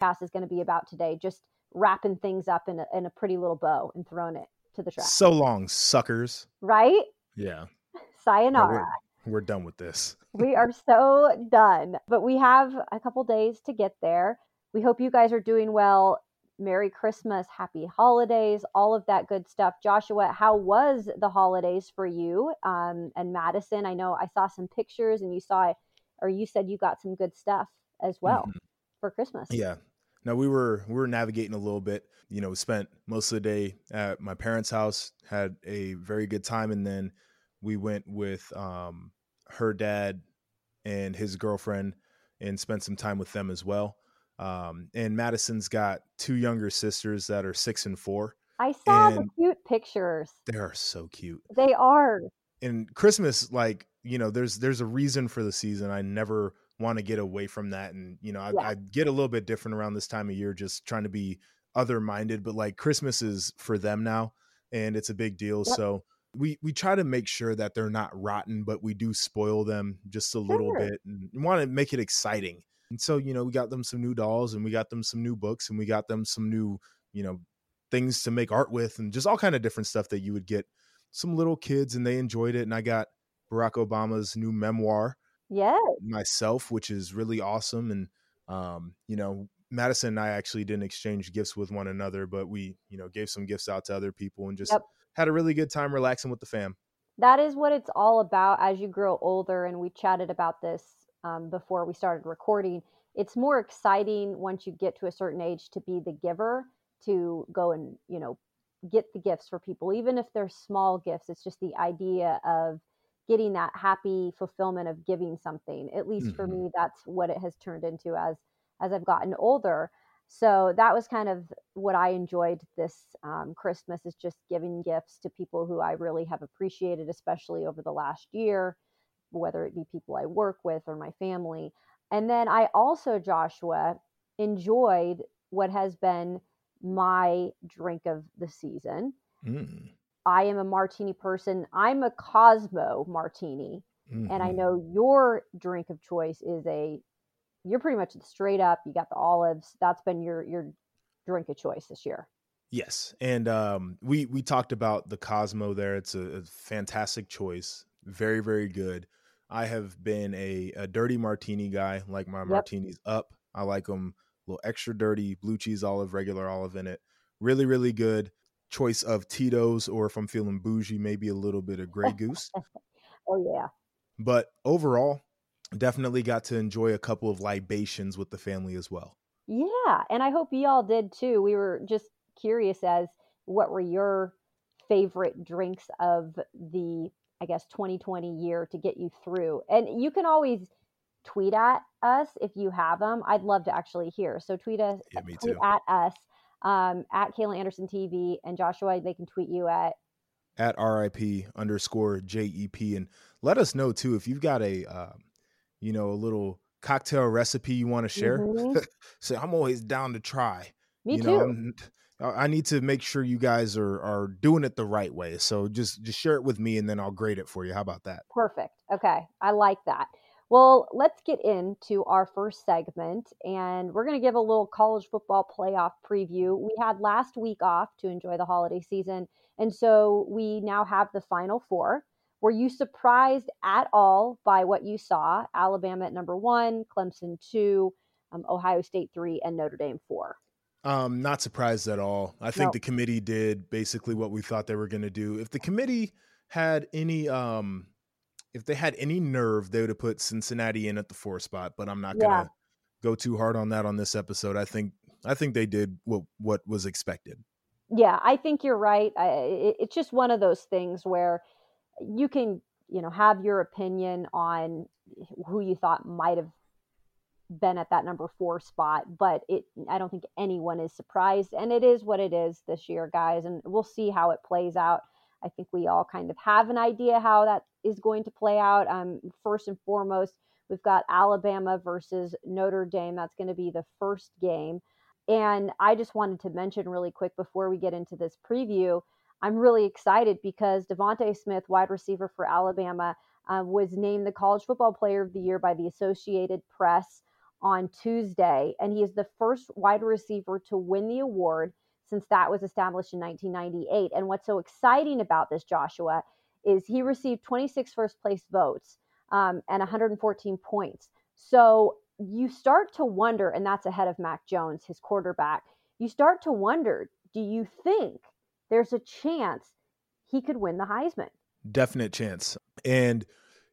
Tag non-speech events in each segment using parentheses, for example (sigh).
podcast is going to be about today. Just wrapping things up in a, in a pretty little bow and throwing it to the trash. So long, suckers. Right? Yeah. Sayonara. we're, we're done with this. (laughs) we are so done, but we have a couple days to get there. We hope you guys are doing well. Merry Christmas, Happy Holidays, all of that good stuff. Joshua, how was the holidays for you um, and Madison? I know I saw some pictures and you saw, or you said you got some good stuff as well mm-hmm. for Christmas. Yeah. No, we were we were navigating a little bit. You know, we spent most of the day at my parents' house, had a very good time, and then we went with um, her dad and his girlfriend and spent some time with them as well. Um, and Madison's got two younger sisters that are six and four. I saw the cute pictures. They are so cute. They are. And Christmas, like you know, there's there's a reason for the season. I never want to get away from that, and you know, I, yeah. I get a little bit different around this time of year, just trying to be other minded. But like Christmas is for them now, and it's a big deal. Yep. So we we try to make sure that they're not rotten, but we do spoil them just a sure. little bit and want to make it exciting. And so, you know, we got them some new dolls and we got them some new books and we got them some new, you know, things to make art with and just all kind of different stuff that you would get some little kids and they enjoyed it. And I got Barack Obama's new memoir. Yeah. Myself, which is really awesome. And um, you know, Madison and I actually didn't exchange gifts with one another, but we, you know, gave some gifts out to other people and just yep. had a really good time relaxing with the fam. That is what it's all about as you grow older. And we chatted about this um, before we started recording. It's more exciting once you get to a certain age to be the giver, to go and, you know, get the gifts for people, even if they're small gifts. It's just the idea of getting that happy fulfillment of giving something. At least mm-hmm. for me, that's what it has turned into as as I've gotten older. So that was kind of what I enjoyed this um, Christmas is just giving gifts to people who I really have appreciated, especially over the last year whether it be people I work with or my family. And then I also, Joshua, enjoyed what has been my drink of the season. Mm. I am a martini person. I'm a Cosmo martini. Mm-hmm. And I mm-hmm. know your drink of choice is a you're pretty much straight up, you got the olives. That's been your your drink of choice this year. Yes. And um we we talked about the Cosmo there. It's a, a fantastic choice. Very, very good. I have been a, a dirty martini guy, like my yep. martinis up. I like them a little extra dirty, blue cheese olive, regular olive in it. Really, really good choice of Tito's, or if I'm feeling bougie, maybe a little bit of (laughs) oh, Grey Goose. oh, yeah. But overall, definitely got to enjoy a couple of libations with the family as well. Yeah. And I hope y'all did too. We were just curious as what were your favorite drinks of the I guess 2020 year to get you through. And you can always tweet at us if you have them. I'd love to actually hear. So tweet us yeah, tweet at us um, at Kayla Anderson TV and Joshua. They can tweet you at at RIP underscore JEP and let us know too if you've got a uh, you know a little cocktail recipe you want to share. Mm-hmm. (laughs) Say I'm always down to try. Me you too. Know, I need to make sure you guys are are doing it the right way. So just just share it with me, and then I'll grade it for you. How about that? Perfect. Okay, I like that. Well, let's get into our first segment, and we're going to give a little college football playoff preview. We had last week off to enjoy the holiday season, and so we now have the final four. Were you surprised at all by what you saw? Alabama at number one, Clemson two, um, Ohio State three, and Notre Dame four. Um, not surprised at all. I think the committee did basically what we thought they were going to do. If the committee had any, um, if they had any nerve, they would have put Cincinnati in at the four spot. But I'm not going to go too hard on that on this episode. I think I think they did what what was expected. Yeah, I think you're right. I, it, it's just one of those things where you can, you know, have your opinion on who you thought might have been at that number four spot, but it I don't think anyone is surprised. And it is what it is this year, guys. And we'll see how it plays out. I think we all kind of have an idea how that is going to play out. Um, first and foremost, we've got Alabama versus Notre Dame. That's going to be the first game. And I just wanted to mention really quick before we get into this preview, I'm really excited because DeVonta Smith, wide receiver for Alabama, uh, was named the College Football Player of the Year by the Associated Press on Tuesday, and he is the first wide receiver to win the award since that was established in 1998. And what's so exciting about this, Joshua, is he received 26 first place votes um, and 114 points. So you start to wonder, and that's ahead of Mac Jones, his quarterback. You start to wonder do you think there's a chance he could win the Heisman? Definite chance. And,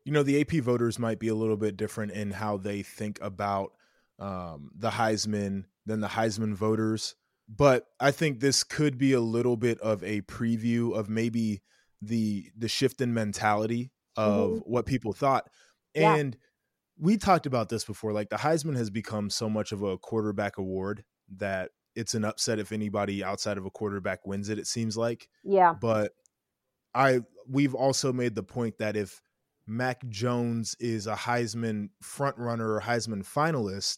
you know, the AP voters might be a little bit different in how they think about um, the Heisman than the Heisman voters. But I think this could be a little bit of a preview of maybe the the shift in mentality of mm-hmm. what people thought. And yeah. we talked about this before. Like the Heisman has become so much of a quarterback award that it's an upset if anybody outside of a quarterback wins it, it seems like. Yeah. But I we've also made the point that if Mac Jones is a Heisman front runner or Heisman finalist,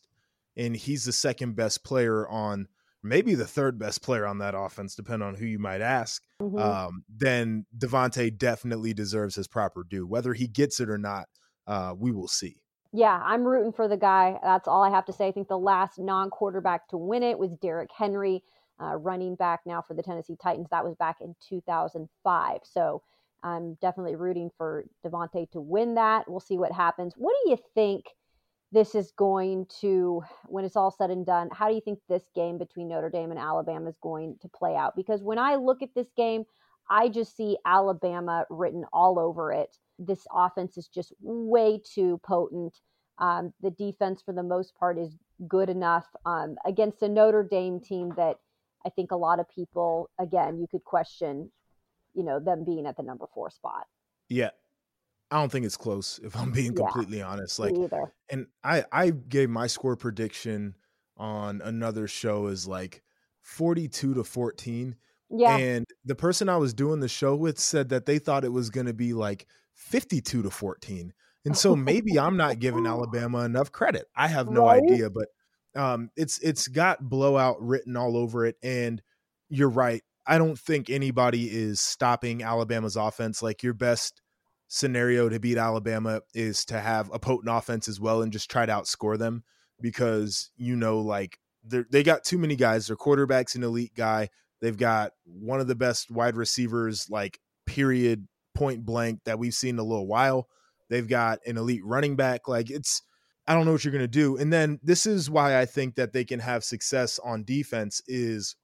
and he's the second best player on maybe the third best player on that offense, depending on who you might ask, mm-hmm. um, then DeVonta definitely deserves his proper due. Whether he gets it or not, uh, we will see. Yeah, I'm rooting for the guy. That's all I have to say. I think the last non quarterback to win it was Derrick Henry, uh, running back now for the Tennessee Titans. That was back in 2005. So I'm definitely rooting for DeVonta to win that. We'll see what happens. What do you think? This is going to, when it's all said and done, how do you think this game between Notre Dame and Alabama is going to play out? Because when I look at this game, I just see Alabama written all over it. This offense is just way too potent. Um, the defense, for the most part, is good enough um, against a Notre Dame team that I think a lot of people, again, you could question, you know, them being at the number four spot. Yeah, I don't think it's close if I'm being completely yeah, honest. Like and I I gave my score prediction on another show is like 42 to 14. Yeah. And the person I was doing the show with said that they thought it was going to be like 52 to 14. And so maybe I'm not giving (laughs) Alabama enough credit. I have no right? idea, but um it's it's got blowout written all over it and you're right. I don't think anybody is stopping Alabama's offense like your best scenario to beat Alabama is to have a potent offense as well and just try to outscore them because you know like they got too many guys. Their quarterback's an elite guy. They've got one of the best wide receivers, like period, point blank that we've seen in a little while. They've got an elite running back. Like it's, I don't know what you're going to do. And then this is why I think that they can have success on defense. Is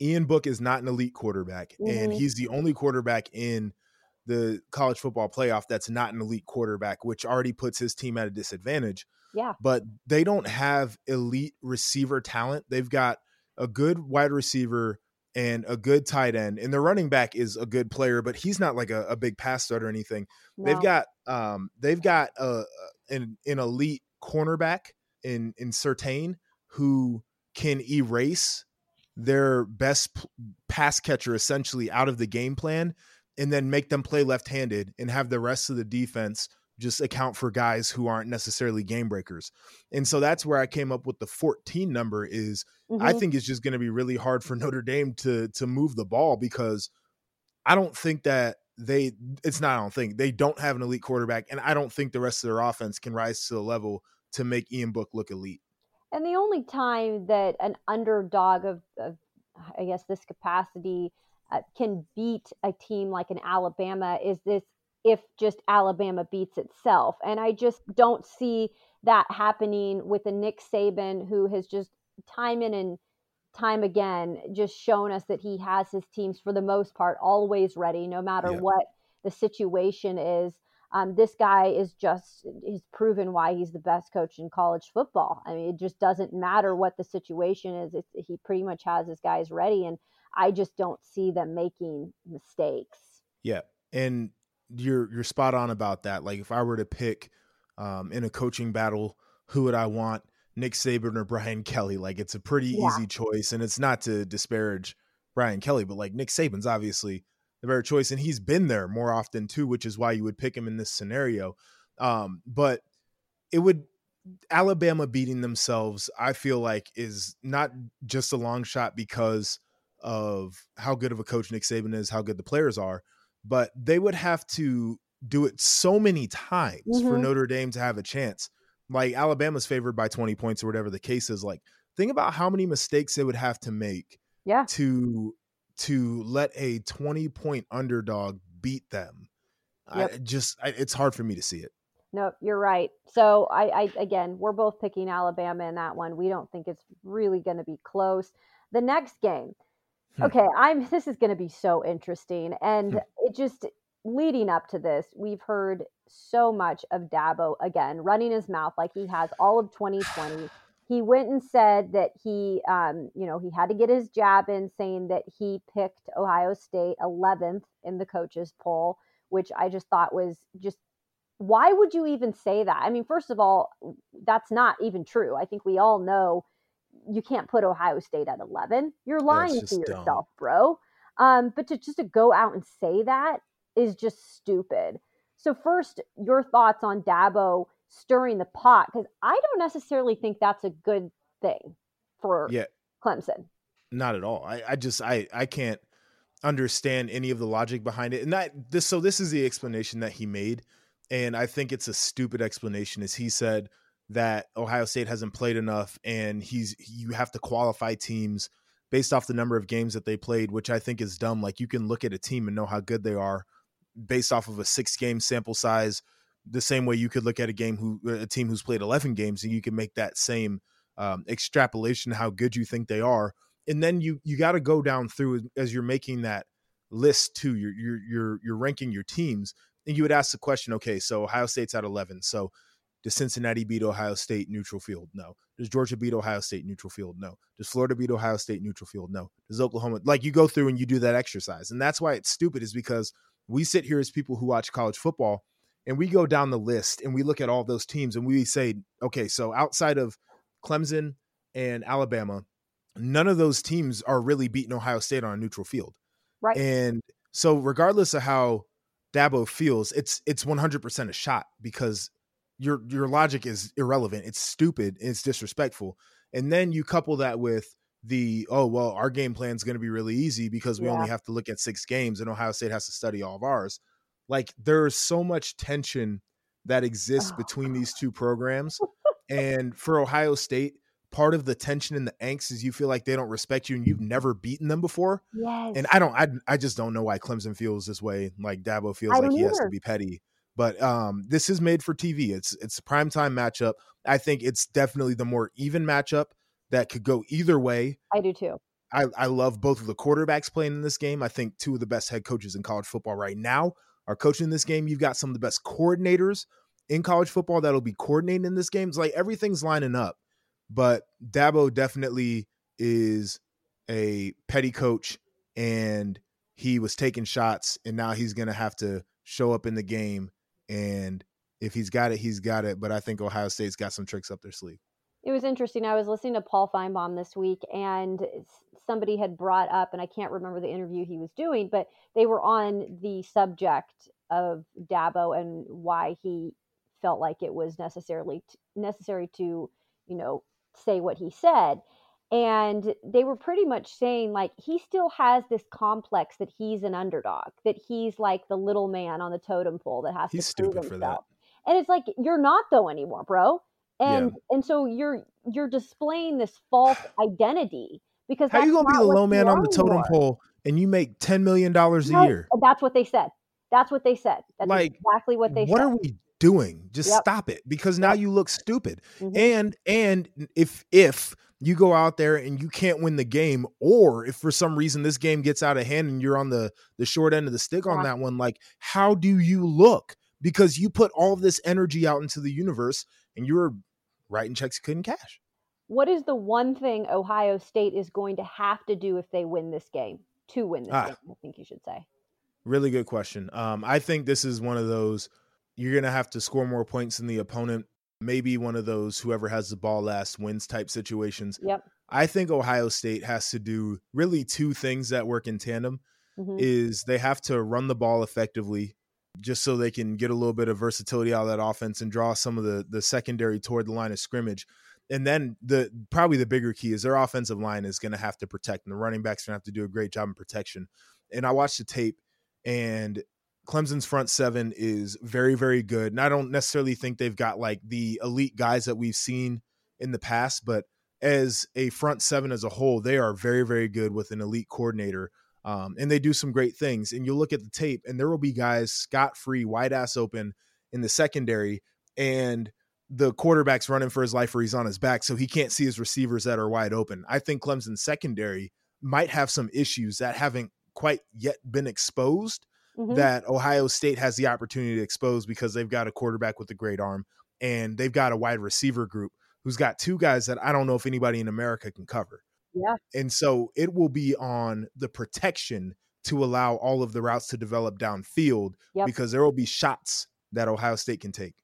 Ian Book is not an elite quarterback, mm-hmm. and he's the only quarterback in the college football playoff that's not an elite quarterback, which already puts his team at a disadvantage. Yeah. But they don't have elite receiver talent. They've got a good wide receiver and a good tight end. And the running back is a good player, but he's not like a, a big pass threat or anything. No. They've got um they've got a, an, an elite cornerback in in Surtain who can erase their best pass catcher essentially out of the game plan and then make them play left-handed and have the rest of the defense just account for guys who aren't necessarily game breakers. And so that's where I came up with the 14 number is mm-hmm. I think it's just going to be really hard for (laughs) Notre Dame to to move the ball because I don't think that they it's not I don't think they don't have an elite quarterback and I don't think the rest of their offense can rise to the level to make Ian Book look elite. And the only time that an underdog of, of I guess this capacity uh, can beat a team like an Alabama is this if just Alabama beats itself. And I just don't see that happening with a Nick Saban who has just time in and time again just shown us that he has his teams for the most part always ready no matter yeah. what the situation is. Um, this guy is just he's proven why he's the best coach in college football. I mean, it just doesn't matter what the situation is. It's, he pretty much has his guys ready, and I just don't see them making mistakes. Yeah. And you're you're spot on about that. Like if I were to pick um, in a coaching battle, who would I want? Nick Saban or Brian Kelly? Like it's a pretty yeah. easy choice, and it's not to disparage Brian Kelly, but like Nick Saban's obviously the better choice, and he's been there more often too, which is why you would pick him in this scenario. Um, but it would Alabama beating themselves, I feel like, is not just a long shot because of how good of a coach Nick Saban is, how good the players are, but they would have to do it so many times mm-hmm. for Notre Dame to have a chance like Alabama's favored by 20 points or whatever the case is. Like, think about how many mistakes they would have to make yeah. to to let a 20 point underdog beat them. Yep. I just I, it's hard for me to see it. No, you're right. So I, I again, we're both picking Alabama in that one. We don't think it's really going to be close. The next game, hmm. okay, I'm. This is going to be so interesting, and hmm. it just leading up to this, we've heard so much of Dabo again running his mouth like he has all of 2020. He went and said that he, um, you know, he had to get his jab in, saying that he picked Ohio State 11th in the coaches poll, which I just thought was just why would you even say that? I mean, first of all, that's not even true. I think we all know you can't put Ohio State at 11. You're lying to yourself, dumb. bro. Um, but to just to go out and say that is just stupid. So first, your thoughts on Dabo stirring the pot because I don't necessarily think that's a good thing for yeah. Clemson. Not at all. I, I just I I can't understand any of the logic behind it. And that this so this is the explanation that he made and I think it's a stupid explanation. Is he said that Ohio State hasn't played enough, and he's you have to qualify teams based off the number of games that they played, which I think is dumb. Like you can look at a team and know how good they are based off of a six game sample size, the same way you could look at a game who a team who's played eleven games, and you can make that same um, extrapolation how good you think they are, and then you you got to go down through as you're making that list too. You're you're you're you're ranking your teams and you would ask the question, okay, so Ohio State's at 11. So does Cincinnati beat Ohio State neutral field? No. Does Georgia beat Ohio State neutral field? No. Does Florida beat Ohio State neutral field? No. Does Oklahoma like you go through and you do that exercise. And that's why it's stupid is because we sit here as people who watch college football and we go down the list and we look at all those teams and we say, okay, so outside of Clemson and Alabama, none of those teams are really beating Ohio State on a neutral field. Right. And so regardless of how Dabo feels, it's it's 100% a shot because your your logic is irrelevant. It's stupid. It's disrespectful. And then you couple that with the oh well, our game plan is going to be really easy because we yeah. only have to look at six games, and Ohio State has to study all of ours. Like there's so much tension that exists oh. between these two programs, (laughs) and for Ohio State, part of the tension and the angst is you feel like they don't respect you and you've never beaten them before. Yes. And I don't I I just don't know why Clemson feels this way. Like Dabo feels like he either. has to be petty. But um this is made for TV. It's it's a primetime matchup. I think it's definitely the more even matchup that could go either way. I do too. I, I love both of the quarterbacks playing in this game. I think two of the best head coaches in college football right now are coaching this game. You've got some of the best coordinators in college football that'll be coordinating in this game. It's like everything's lining up. But Dabo definitely is a petty coach and he was taking shots and now he's going to have to show up in the game and if he's got it he's got it but i think ohio state's got some tricks up their sleeve. It was interesting i was listening to paul Finebaum this week and somebody had brought up and i can't remember the interview he was doing but they were on the subject of dabo and why he felt like it was necessarily t- necessary to you know say what he said and they were pretty much saying like he still has this complex that he's an underdog that he's like the little man on the totem pole that has he's to prove stupid himself. for that and it's like you're not though anymore bro and yeah. and so you're you're displaying this false (sighs) identity because how are you gonna be the low man on the totem anymore. pole and you make 10 million dollars a year that's what they said that's what they said that's like, exactly what they said. what said. are we doing just yep. stop it because now you look stupid mm-hmm. and and if if you go out there and you can't win the game or if for some reason this game gets out of hand and you're on the the short end of the stick on that one like how do you look? Because you put all this energy out into the universe and you're writing checks you couldn't cash. What is the one thing ohio state is going to have to do if they win this game to win this ah, game i think you should say? Really good question. Um i think this is one of those you're going to have to score more points than the opponent. Maybe one of those whoever has the ball last wins type situations. Yep. I think Ohio State has to do really two things that work in tandem mm-hmm. is they have to run the ball effectively just so they can get a little bit of versatility out of that offense and draw some of the the secondary toward the line of scrimmage. And then the probably the bigger key is their offensive line is going to have to protect and the running backs are going to have to do a great job in protection. And I watched the tape and Clemson's front seven is very, very good. And I don't necessarily think they've got like the elite guys that we've seen in the past, but as a front seven as a whole, they are very, very good with an elite coordinator. Um, and they do some great things. And you'll look at the tape, and there will be guys scot free, wide ass open in the secondary, and the quarterback's running for his life or he's on his back, so he can't see his receivers that are wide open. I think Clemson's secondary might have some issues that haven't quite yet been exposed mm-hmm. that Ohio State has the opportunity to expose because they've got a quarterback with a great arm and they've got a wide receiver group who's got two guys that I don't know if anybody in America can cover. Yeah. And so it will be on the protection to allow all of the routes to develop downfield yep. because there will be shots that Ohio State can take.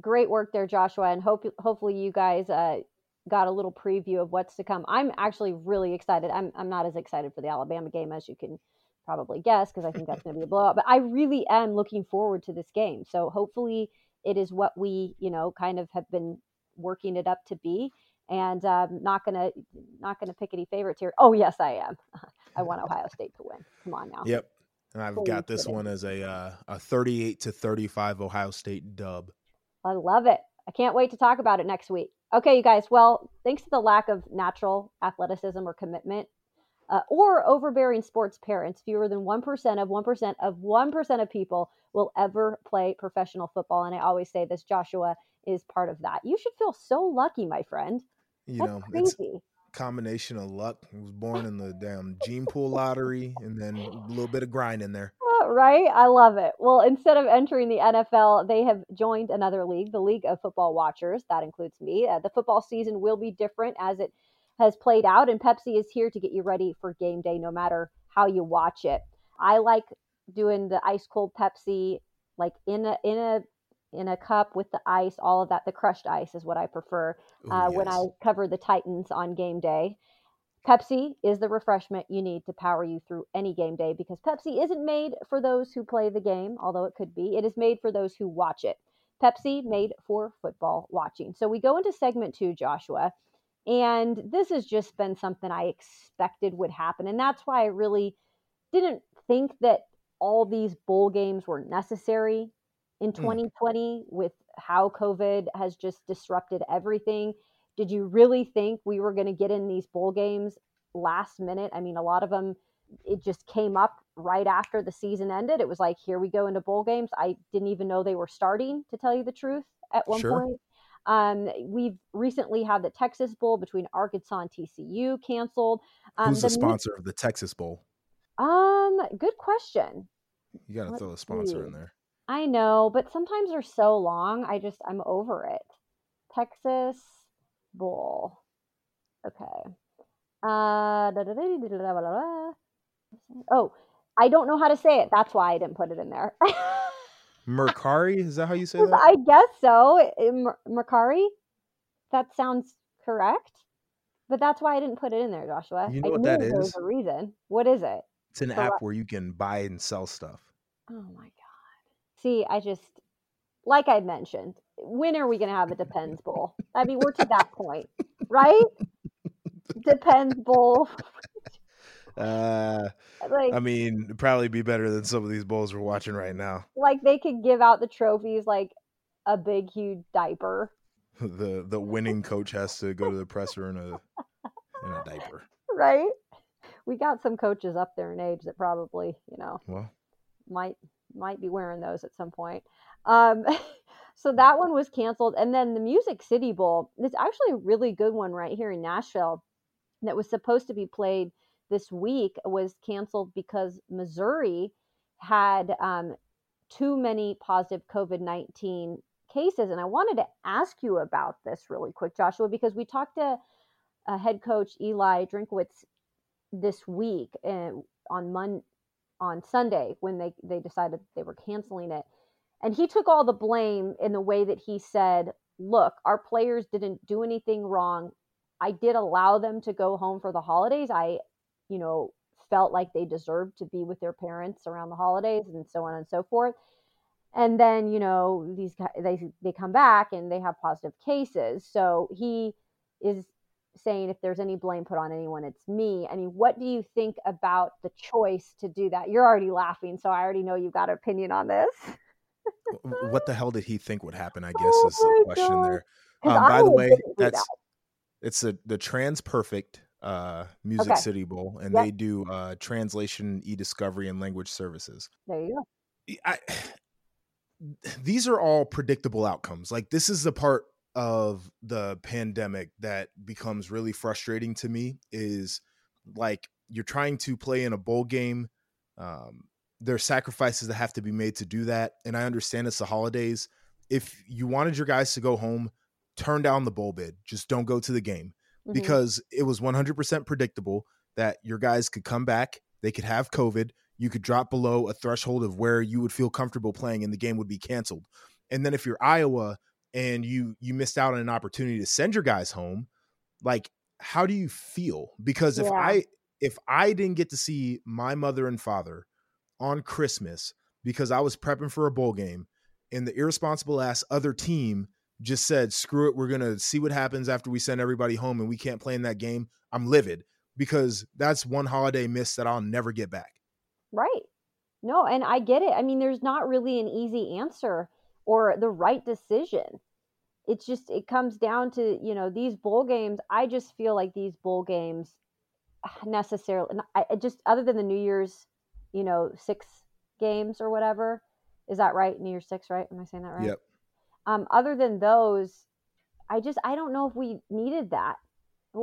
Great work there, Joshua, and hope hopefully you guys uh, got a little preview of what's to come. I'm actually really excited. I'm I'm not as excited for the Alabama game as you can probably guess because I think that's going to be a blowout. But I really am looking forward to this game. So hopefully it is what we, you know, kind of have been working it up to be. And um, not gonna not gonna pick any favorites here. Oh yes, I am. (laughs) I want Ohio State to win. Come on now. Yep. And I've got this one as a uh, a 38 to 35 Ohio State dub. I love it. I can't wait to talk about it next week. Okay, you guys. Well, thanks to the lack of natural athleticism or commitment uh, or overbearing sports parents, fewer than 1% of 1% of 1% of people will ever play professional football. And I always say this Joshua is part of that. You should feel so lucky, my friend. You That's know, crazy. combination of luck. I was born in the (laughs) damn gene pool lottery and then a little bit of grind in there. Uh, right? I love it. Well, instead of entering the NFL, they have joined another league, the League of Football Watchers. That includes me. Uh, the football season will be different as it has played out, and Pepsi is here to get you ready for game day no matter how you watch it. I like doing the ice cold Pepsi like in a in a in a cup with the ice, all of that. The crushed ice is what I prefer Ooh, uh, yes. when I cover the Titans on game day. Pepsi is the refreshment you need to power you through any game day because Pepsi isn't made for those who play the game, although it could be. It is made for those who watch it. Pepsi made for football watching. So we go into segment two, Joshua, and this has just been something I expected would happen. And that's why I really didn't think that all these bowl games were necessary in 2020 mm. with how COVID has just disrupted everything. Did you really think we were going to get in these bowl games last minute? I mean, a lot of them, it just came up right after the season ended. It was like, here we go into bowl games. I didn't even know they were starting, to tell you the truth, at one sure. point. Um, we've recently had the Texas Bowl between Arkansas and TCU canceled. Um, Who's the, the sponsor of the Texas Bowl? Um, good question. You got to throw a sponsor see. in there. I know, but sometimes they're so long. I just I'm over it. Texas Bowl. Okay. Uh, oh, I don't know how to say it. That's why I didn't put it in there. (laughs) Mercari? Is that how you say that? I guess so. Eh, Mercari? That sounds correct. But that's why I didn't put it in there, Joshua. You know I what that is? There's a reason. What is it? It's an so, app uh where you can buy and sell stuff. Oh my god. See, I just like I mentioned, when are we going to have a Depends Bowl? I mean, we're to that point, right? (laughs) Depends Bowl. Uh, like, I mean, probably be better than some of these bowls we're watching right now. Like they could give out the trophies like a big, huge diaper. (laughs) The the winning coach has to go to the presser in a in a diaper. (laughs) Right. We got some coaches up there in age that probably, you know, well, might might be wearing those at some point. Um, (laughs) so that one was canceled, and then the Music City Bowl. It's actually a really good one right here in Nashville that was supposed to be played this week was canceled because Missouri had um, too many positive COVID 19 cases. And I wanted to ask you about this really quick, Joshua, because we talked to uh, head coach Eli Drinkwitz this week uh, on Mon- on Sunday when they, they decided they were canceling it. And he took all the blame in the way that he said, look, our players didn't do anything wrong. I did allow them to go home for the holidays. I you know, felt like they deserved to be with their parents around the holidays and so on and so forth. And then, you know, these guys, they, they come back and they have positive cases. So he is saying if there's any blame put on anyone, it's me. I mean, what do you think about the choice to do that? You're already laughing, so I already know you've got an opinion on this. what the hell did he think would happen? I (laughs) guess oh is the question God. there. Um, by the way, that's that. it's a, the TransPerfect uh, Music okay. City Bowl, and yep. they do uh, translation, e-discovery, and language services. There you go. I, (sighs) these are all predictable outcomes. Like this is the part of the pandemic that becomes really frustrating to me is like you're trying to play in a bowl game. Um, there are sacrifices that have to be made to do that, and I understand it's the holidays. If you wanted your guys to go home, turn down the bowl bid. Just don't go to the game mm-hmm. because it was 100% predictable that your guys could come back, they could have COVID, you could drop below a threshold of where you would feel comfortable playing and the game would be canceled. And then if you're Iowa and you you missed out on an opportunity to send your guys home, like how do you feel? Because if yeah. I if I didn't get to see my mother and father on Christmas because I was prepping for a bowl game and the irresponsible ass other team just said, screw it, we're going to see what happens after we send everybody home and we can't play in that game, I'm livid because that's one holiday miss that I'll never get back. Right. No, and I get it. I mean, there's not really an easy answer or the right decision. It's just, it comes down to, you know, these bowl games. I just feel like these bowl games ah, necessarily, I, just other than the New Year's, you know, six games or whatever. Is that right? New Year's six, right? Am I saying that right? Yep. Um, other than those, I just I don't know if we needed that.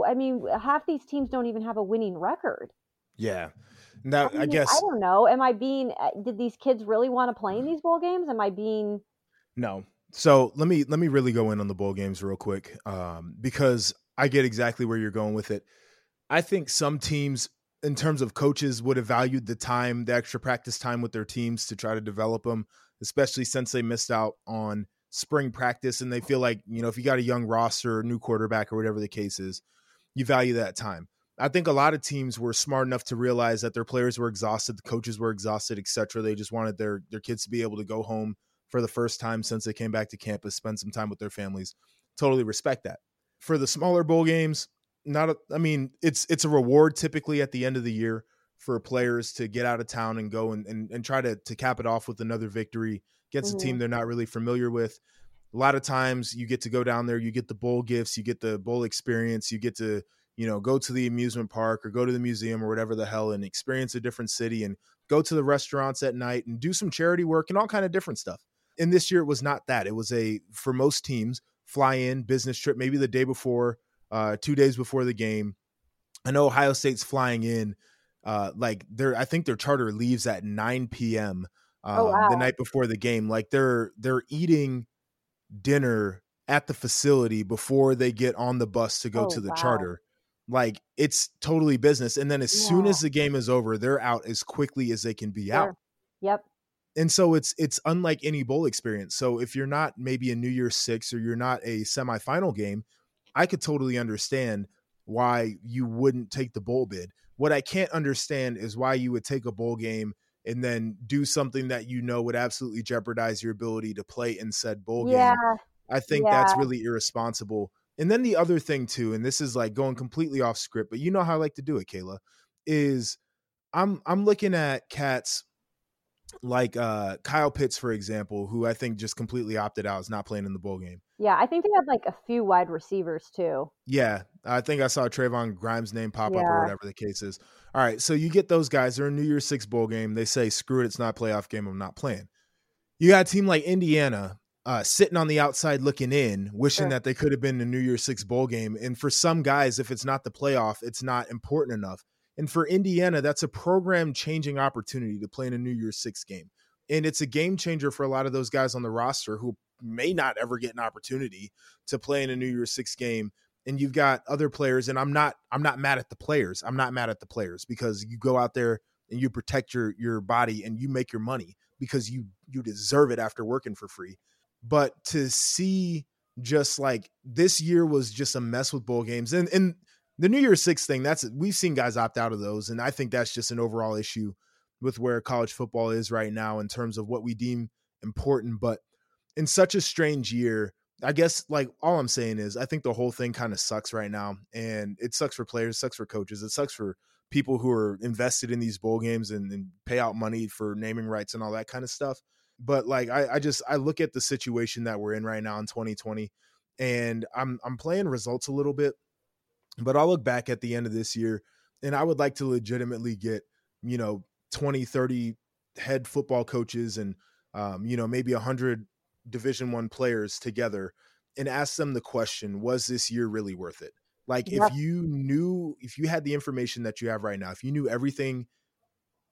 I mean, half these teams don't even have a winning record. Yeah. Now, I, mean, I guess I don't know. Am I being? Uh, did these kids really want to play in these bowl games? Am I being? No. So let me let me really go in on the bowl games real quick, um, because I get exactly where you're going with it. I think some teams, in terms of coaches, would have valued the time, the extra practice time with their teams to try to develop them, especially since they missed out on spring practice and they feel like, you know, if you got a young roster, new quarterback, or whatever the case is, you value that time. I think a lot of teams were smart enough to realize that their players were exhausted, the coaches were exhausted, etc. They just wanted their their kids to be able to go home for the first time since they came back to campus, spend some time with their families. Totally respect that. For the smaller bowl games, not a, I mean, it's it's a reward typically at the end of the year for players to get out of town and go and and, and try to to cap it off with another victory against mm-hmm. a team mm-hmm. they're not really familiar with. A lot of times you get to go down there, you get the bowl gifts, you get the bowl experience, you get to, you know, go to the amusement park or go to the museum or whatever the hell and experience a different city and go to the restaurants at night and do some charity work and all kind of different stuff. And this year it was not that. It was a for most teams, fly in, business trip, maybe the day before, uh, two days before the game. I know Ohio State's flying in uh, like their I think their charter leaves at 9 p.m um, oh, wow. the night before the game. Like they're they're eating dinner at the facility before they get on the bus to go oh, to the wow. charter. Like it's totally business. And then as yeah. soon as the game is over, they're out as quickly as they can be sure. out. Yep. And so it's it's unlike any bowl experience. So if you're not maybe a New Year's Six or you're not a semifinal game, I could totally understand why you wouldn't take the bowl bid. What I can't understand is why you would take a bowl game and then do something that you know would absolutely jeopardize your ability to play in said bowl yeah. game. I think yeah. that's really irresponsible. And then the other thing too, and this is like going completely off script, but you know how I like to do it, Kayla, is I'm I'm looking at cats like uh Kyle Pitts, for example, who I think just completely opted out, is not playing in the bowl game. Yeah, I think they have like a few wide receivers too. Yeah, I think I saw Trevon Grimes' name pop yeah. up or whatever the case is. All right, so you get those guys. They're a New Year's Six bowl game. They say, "Screw it, it's not a playoff game. I'm not playing." You got a team like Indiana uh, sitting on the outside looking in, wishing sure. that they could have been in the New Year's Six bowl game. And for some guys, if it's not the playoff, it's not important enough. And for Indiana, that's a program changing opportunity to play in a New Year's Six game. And it's a game changer for a lot of those guys on the roster who may not ever get an opportunity to play in a New Year's Six game. And you've got other players, and I'm not I'm not mad at the players. I'm not mad at the players because you go out there and you protect your your body and you make your money because you you deserve it after working for free. But to see just like this year was just a mess with bowl games and and the New Year's Six thing, that's we've seen guys opt out of those, and I think that's just an overall issue with where college football is right now in terms of what we deem important. But in such a strange year, I guess like all I'm saying is I think the whole thing kind of sucks right now. And it sucks for players, sucks for coaches, it sucks for people who are invested in these bowl games and, and pay out money for naming rights and all that kind of stuff. But like I, I just I look at the situation that we're in right now in 2020 and I'm I'm playing results a little bit, but I'll look back at the end of this year and I would like to legitimately get, you know, 20, 30 head football coaches and um, you know, maybe 100 division 1 players together and ask them the question, was this year really worth it? Like if you knew if you had the information that you have right now, if you knew everything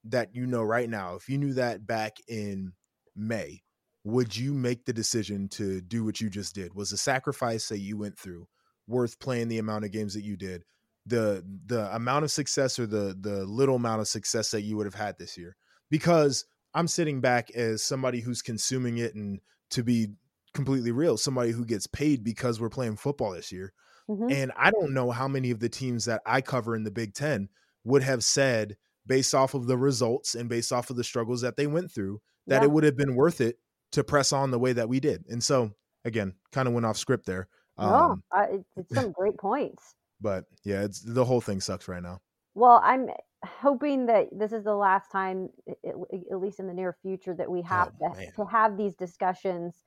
that you know right now, if you knew that back in May, would you make the decision to do what you just did? Was the sacrifice that you went through worth playing the amount of games that you did? The the amount of success or the the little amount of success that you would have had this year? Because I'm sitting back as somebody who's consuming it and to be completely real, somebody who gets paid because we're playing football this year. Mm-hmm. And I don't know how many of the teams that I cover in the Big Ten would have said, based off of the results and based off of the struggles that they went through, that yeah. it would have been worth it to press on the way that we did. And so, again, kind of went off script there. Um, no, it's some (laughs) great points. But yeah, it's the whole thing sucks right now. Well, I'm hoping that this is the last time, at least in the near future, that we have oh, to, to have these discussions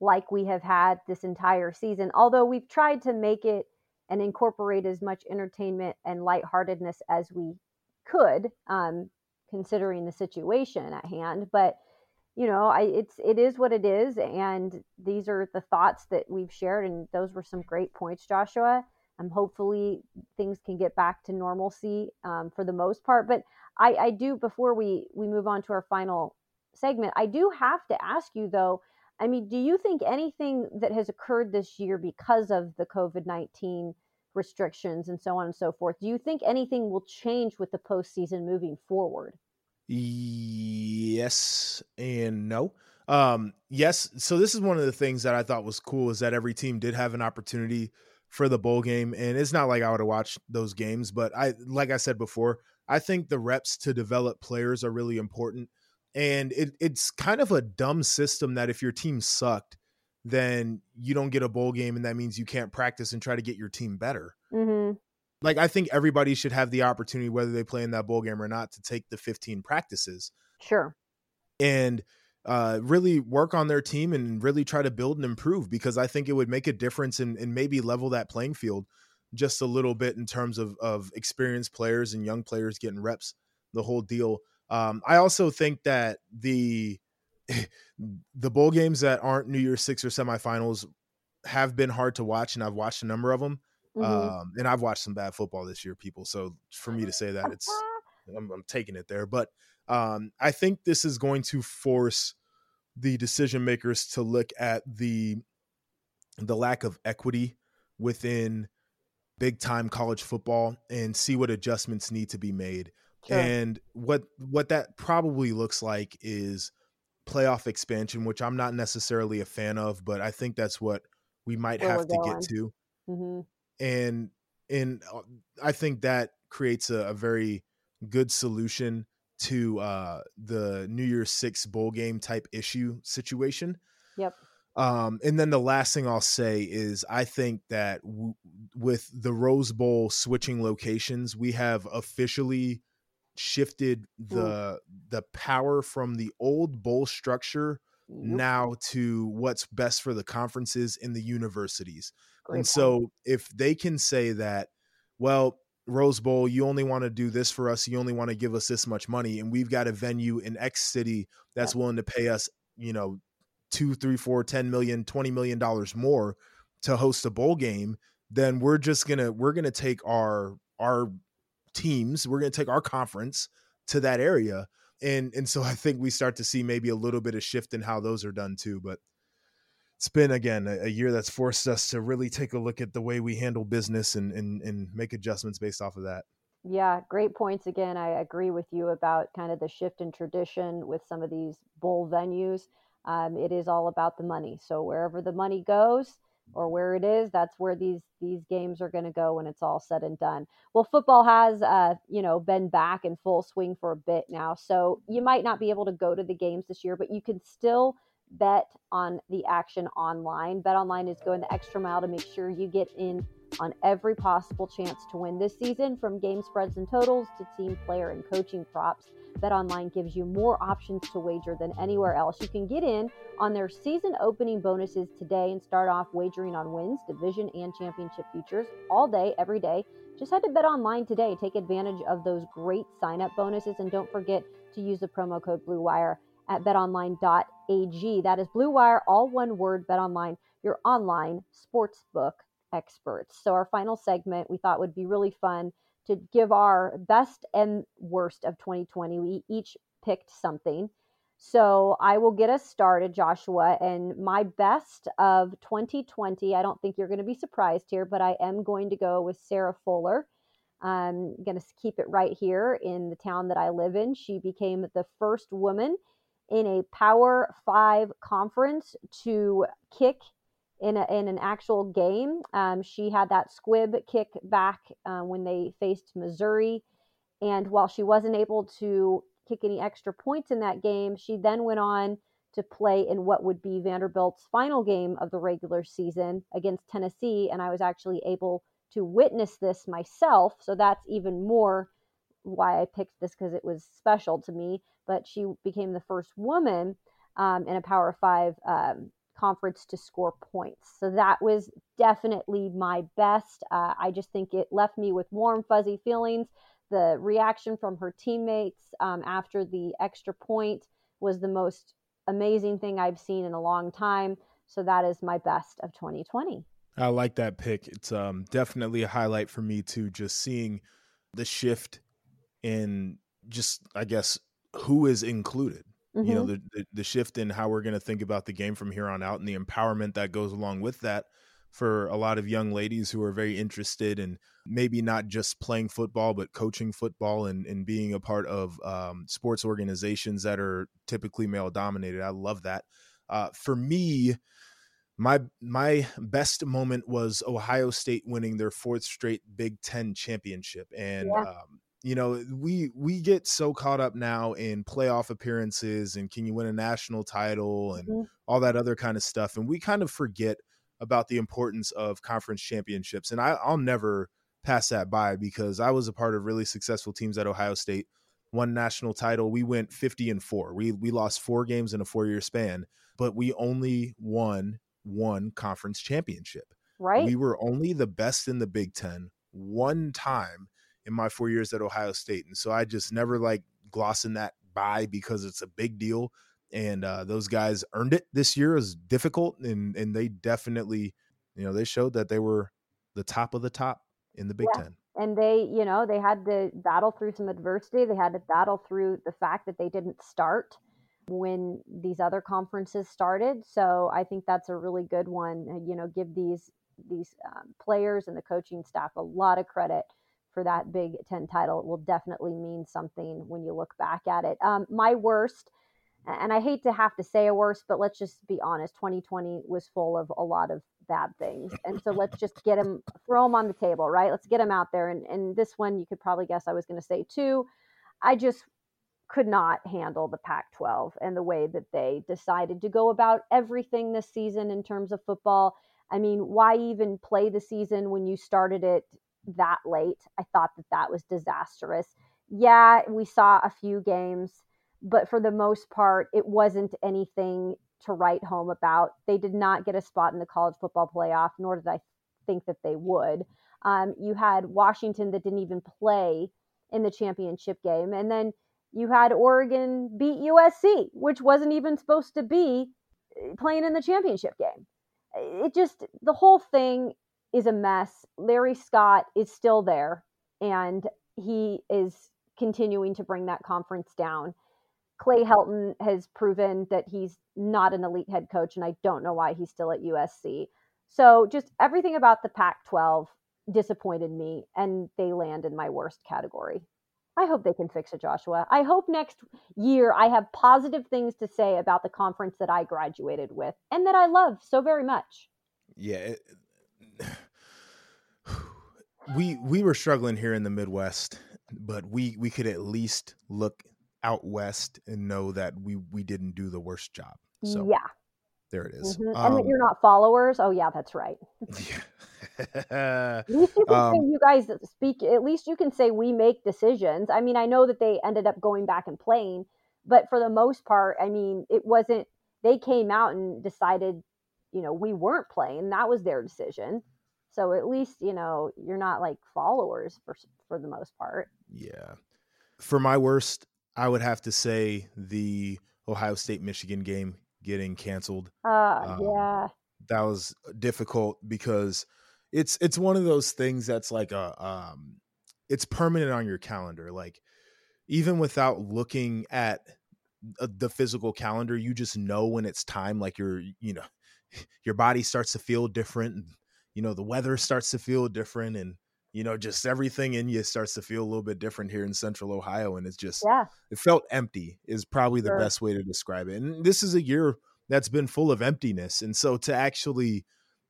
like we have had this entire season. Although we've tried to make it and incorporate as much entertainment and lightheartedness as we could, um, considering the situation at hand. But you know, I it's it is what it is, and these are the thoughts that we've shared, and those were some great points, Joshua. Um, hopefully things can get back to normalcy um, for the most part. But I, I do before we we move on to our final segment, I do have to ask you though I mean, do you think anything that has occurred this year because of the COVID 19 restrictions and so on and so forth, do you think anything will change with the postseason moving forward? Yes and no. Um, yes. So this is one of the things that I thought was cool is that every team did have an opportunity for the bowl game. And it's not like I would have watched those games, but I, like I said before, I think the reps to develop players are really important and it, it's kind of a dumb system that if your team sucked then you don't get a bowl game and that means you can't practice and try to get your team better mm-hmm. like i think everybody should have the opportunity whether they play in that bowl game or not to take the 15 practices sure and uh, really work on their team and really try to build and improve because I think it would make a difference and, and maybe level that playing field just a little bit in terms of of experienced players and young players getting reps, the whole deal. Um, I also think that the (laughs) the bowl games that aren't New Year's Six or semifinals have been hard to watch, and I've watched a number of them. Mm-hmm. Um, and I've watched some bad football this year, people. So for me to say that, it's (laughs) I'm, I'm taking it there. But um, I think this is going to force the decision makers to look at the the lack of equity within big time college football and see what adjustments need to be made. Sure. And what what that probably looks like is playoff expansion, which I'm not necessarily a fan of, but I think that's what we might Where have to going. get to. Mm-hmm. And and uh, I think that creates a, a very good solution to uh, the New Year's Six bowl game type issue situation. Yep. Um, and then the last thing I'll say is I think that w- with the Rose Bowl switching locations, we have officially shifted the mm. the power from the old bowl structure now to what's best for the conferences in the universities. Great and point. so if they can say that, well, Rose Bowl, you only want to do this for us, you only want to give us this much money, and we've got a venue in X city that's yep. willing to pay us, you know, two, three, four, ten million, twenty million dollars more to host a bowl game, then we're just gonna we're gonna take our our teams. We're going to take our conference to that area. And and so I think we start to see maybe a little bit of shift in how those are done too. But it's been again a, a year that's forced us to really take a look at the way we handle business and and, and make adjustments based off of that. Yeah, great points. Again, I agree with you about kind of the shift in tradition with some of these bowl venues. Um, it is all about the money. So wherever the money goes, or where it is that's where these these games are going to go when it's all said and done well football has uh you know been back in full swing for a bit now so you might not be able to go to the games this year but you can still bet on the action online. Bet online is going the extra mile to make sure you get in on every possible chance to win this season from game spreads and totals to team player and coaching props. Bet online gives you more options to wager than anywhere else. You can get in on their season opening bonuses today and start off wagering on wins, division, and championship futures all day, every day. Just head to Bet Online today. Take advantage of those great sign up bonuses and don't forget to use the promo code BLUEWIRE at betonline.ag. That is Blue Wire, all one word, BetOnline, your online sportsbook experts. So, our final segment we thought would be really fun to give our best and worst of 2020. We each picked something. So I will get us started, Joshua. And my best of 2020, I don't think you're going to be surprised here, but I am going to go with Sarah Fuller. I'm going to keep it right here in the town that I live in. She became the first woman in a Power Five conference to kick in, a, in an actual game. Um, she had that squib kick back uh, when they faced Missouri. And while she wasn't able to kick any extra points in that game, she then went on to play in what would be Vanderbilt's final game of the regular season against Tennessee. And I was actually able to witness this myself. So that's even more why I picked this because it was special to me. But she became the first woman um, in a Power Five um, conference to score points. So that was definitely my best. Uh, I just think it left me with warm, fuzzy feelings. The reaction from her teammates um, after the extra point was the most amazing thing I've seen in a long time. So that is my best of 2020. I like that pick. It's um, definitely a highlight for me too. Just seeing the shift in just, I guess, who is included. Mm-hmm. You know, mm-hmm. the, the, the shift in how we're going to think about the game from here on out, and the empowerment that goes along with that for a lot of young ladies who are very interested in maybe not just playing football, but coaching football and, and being a part of um, sports organizations that are typically male dominated. I love that. Uh, for me, my my best moment was Ohio State winning their fourth straight Big Ten championship, and yeah. um, you know we we get so caught up now in playoff appearances and can you win a national title and mm-hmm. all that other kind of stuff, and we kind of forget about the importance of conference championships. And I, I'll never pass that by because I was a part of really successful teams at Ohio State. One national title. We went 50 and four. We we lost four games in a four year span, but we only won one conference championship. Right. We were only the best in the Big Ten one time in my four years at Ohio State. And so I just never like glossing that by because it's a big deal. And uh, those guys earned it this year is difficult and and they definitely, you know, they showed that they were the top of the top in the Big yeah. Ten. And they, you know, they had to battle through some adversity. They had to battle through the fact that they didn't start when these other conferences started. So I think that's a really good one. You know, give these these um, players and the coaching staff a lot of credit for that Big Ten title. It will definitely mean something when you look back at it. Um, my worst, and I hate to have to say a worst, but let's just be honest. 2020 was full of a lot of bad things, and so let's just get them, throw them on the table, right? Let's get them out there. And and this one, you could probably guess I was going to say too. I just could not handle the Pac 12 and the way that they decided to go about everything this season in terms of football. I mean, why even play the season when you started it that late? I thought that that was disastrous. Yeah, we saw a few games, but for the most part, it wasn't anything to write home about. They did not get a spot in the college football playoff, nor did I think that they would. Um, you had Washington that didn't even play in the championship game. And then you had Oregon beat USC, which wasn't even supposed to be eh, playing in the championship game. It just, the whole thing is a mess. Larry Scott is still there and he is continuing to bring that conference down. Clay Helton has proven that he's not an elite head coach, and I don't know why he's still at USC. So, just everything about the Pac 12 disappointed me, and they land in my worst category. I hope they can fix it, Joshua. I hope next year I have positive things to say about the conference that I graduated with and that I love so very much. Yeah. We we were struggling here in the Midwest, but we we could at least look out west and know that we we didn't do the worst job. So yeah, there it is. Mm-hmm. Um, and that you're not followers. Oh yeah, that's right. (laughs) at (laughs) least you can um, say you guys speak. At least you can say we make decisions. I mean, I know that they ended up going back and playing, but for the most part, I mean, it wasn't. They came out and decided, you know, we weren't playing. That was their decision. So at least you know you're not like followers for for the most part. Yeah. For my worst, I would have to say the Ohio State Michigan game getting canceled. Uh, um, yeah. That was difficult because it's it's one of those things that's like a um it's permanent on your calendar like even without looking at uh, the physical calendar you just know when it's time like your you know (laughs) your body starts to feel different you know the weather starts to feel different and you know just everything in you starts to feel a little bit different here in central ohio and it's just yeah it felt empty is probably the sure. best way to describe it and this is a year that's been full of emptiness and so to actually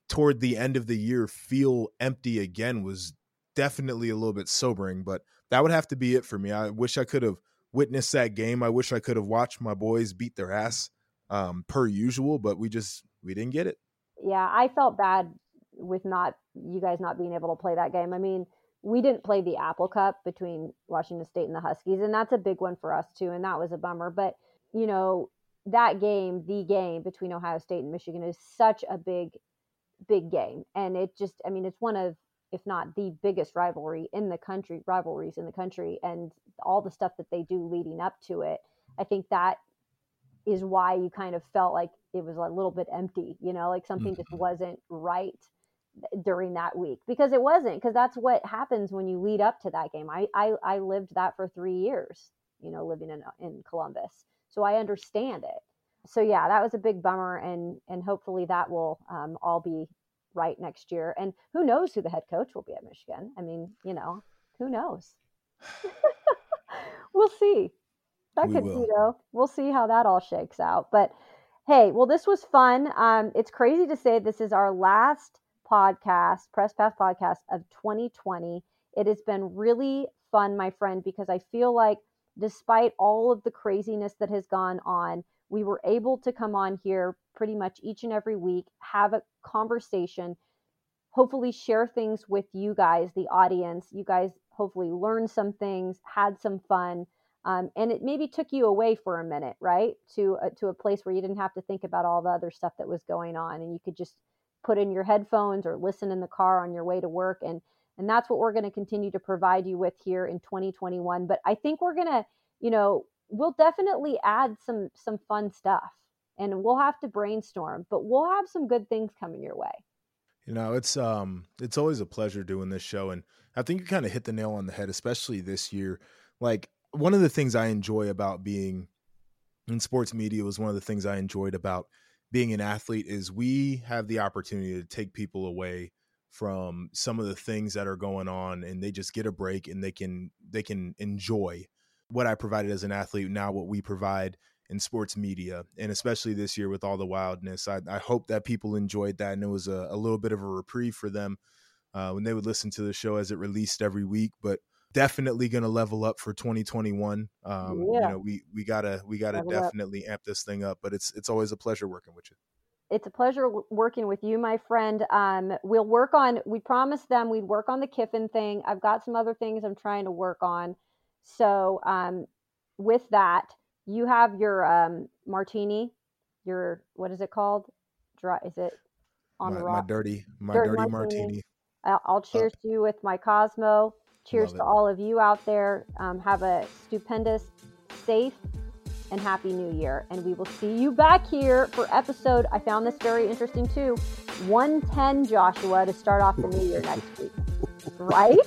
toward the end of the year feel empty again was definitely a little bit sobering but that would have to be it for me i wish i could have witnessed that game i wish i could have watched my boys beat their ass um, per usual but we just we didn't get it yeah i felt bad with not you guys not being able to play that game. I mean, we didn't play the Apple Cup between Washington State and the Huskies, and that's a big one for us too, and that was a bummer. But you know, that game, the game between Ohio State and Michigan, is such a big, big game, and it just, I mean, it's one of if not the biggest rivalry in the country, rivalries in the country, and all the stuff that they do leading up to it. I think that is why you kind of felt like it was a little bit empty, you know, like something mm-hmm. just wasn't right during that week because it wasn't because that's what happens when you lead up to that game. I, I I lived that for three years, you know, living in in Columbus, so I understand it. So yeah, that was a big bummer, and and hopefully that will um, all be right next year. And who knows who the head coach will be at Michigan? I mean, you know, who knows? (laughs) we'll see. That we could, will. you know, we'll see how that all shakes out. But hey, well, this was fun. Um, it's crazy to say this is our last podcast, Press Pass podcast of 2020. It has been really fun, my friend, because I feel like despite all of the craziness that has gone on, we were able to come on here pretty much each and every week, have a conversation, hopefully share things with you guys, the audience. You guys hopefully learned some things, had some fun. Um, and it maybe took you away for a minute, right, to uh, to a place where you didn't have to think about all the other stuff that was going on, and you could just put in your headphones or listen in the car on your way to work and and that's what we're going to continue to provide you with here in 2021 but i think we're going to you know we'll definitely add some some fun stuff and we'll have to brainstorm but we'll have some good things coming your way. You know it's um it's always a pleasure doing this show and i think you kind of hit the nail on the head especially this year. Like one of the things i enjoy about being in sports media was one of the things i enjoyed about being an athlete is we have the opportunity to take people away from some of the things that are going on and they just get a break and they can they can enjoy what I provided as an athlete now what we provide in sports media and especially this year with all the wildness. I, I hope that people enjoyed that and it was a, a little bit of a reprieve for them uh, when they would listen to the show as it released every week but definitely going to level up for 2021. Um, yeah. You know, we we gotta we gotta level definitely up. amp this thing up. But it's it's always a pleasure working with you. It's a pleasure working with you, my friend. Um, we'll work on. We promised them we'd work on the Kiffin thing. I've got some other things I'm trying to work on. So um, with that, you have your um, martini. Your what is it called? Dry? Is it on my, the rock? My dirty, my dirty, dirty martini. martini. I'll, I'll cheers uh, to you with my Cosmo. Cheers to all of you out there. Um, have a stupendous, safe, and happy new year. And we will see you back here for episode. I found this very interesting too 110 Joshua to start off the new year (laughs) next week. Right?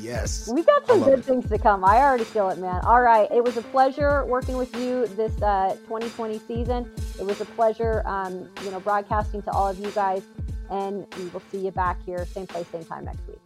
Yes. We got some good it. things to come. I already feel it, man. All right. It was a pleasure working with you this uh, 2020 season. It was a pleasure, um, you know, broadcasting to all of you guys. And we will see you back here, same place, same time next week.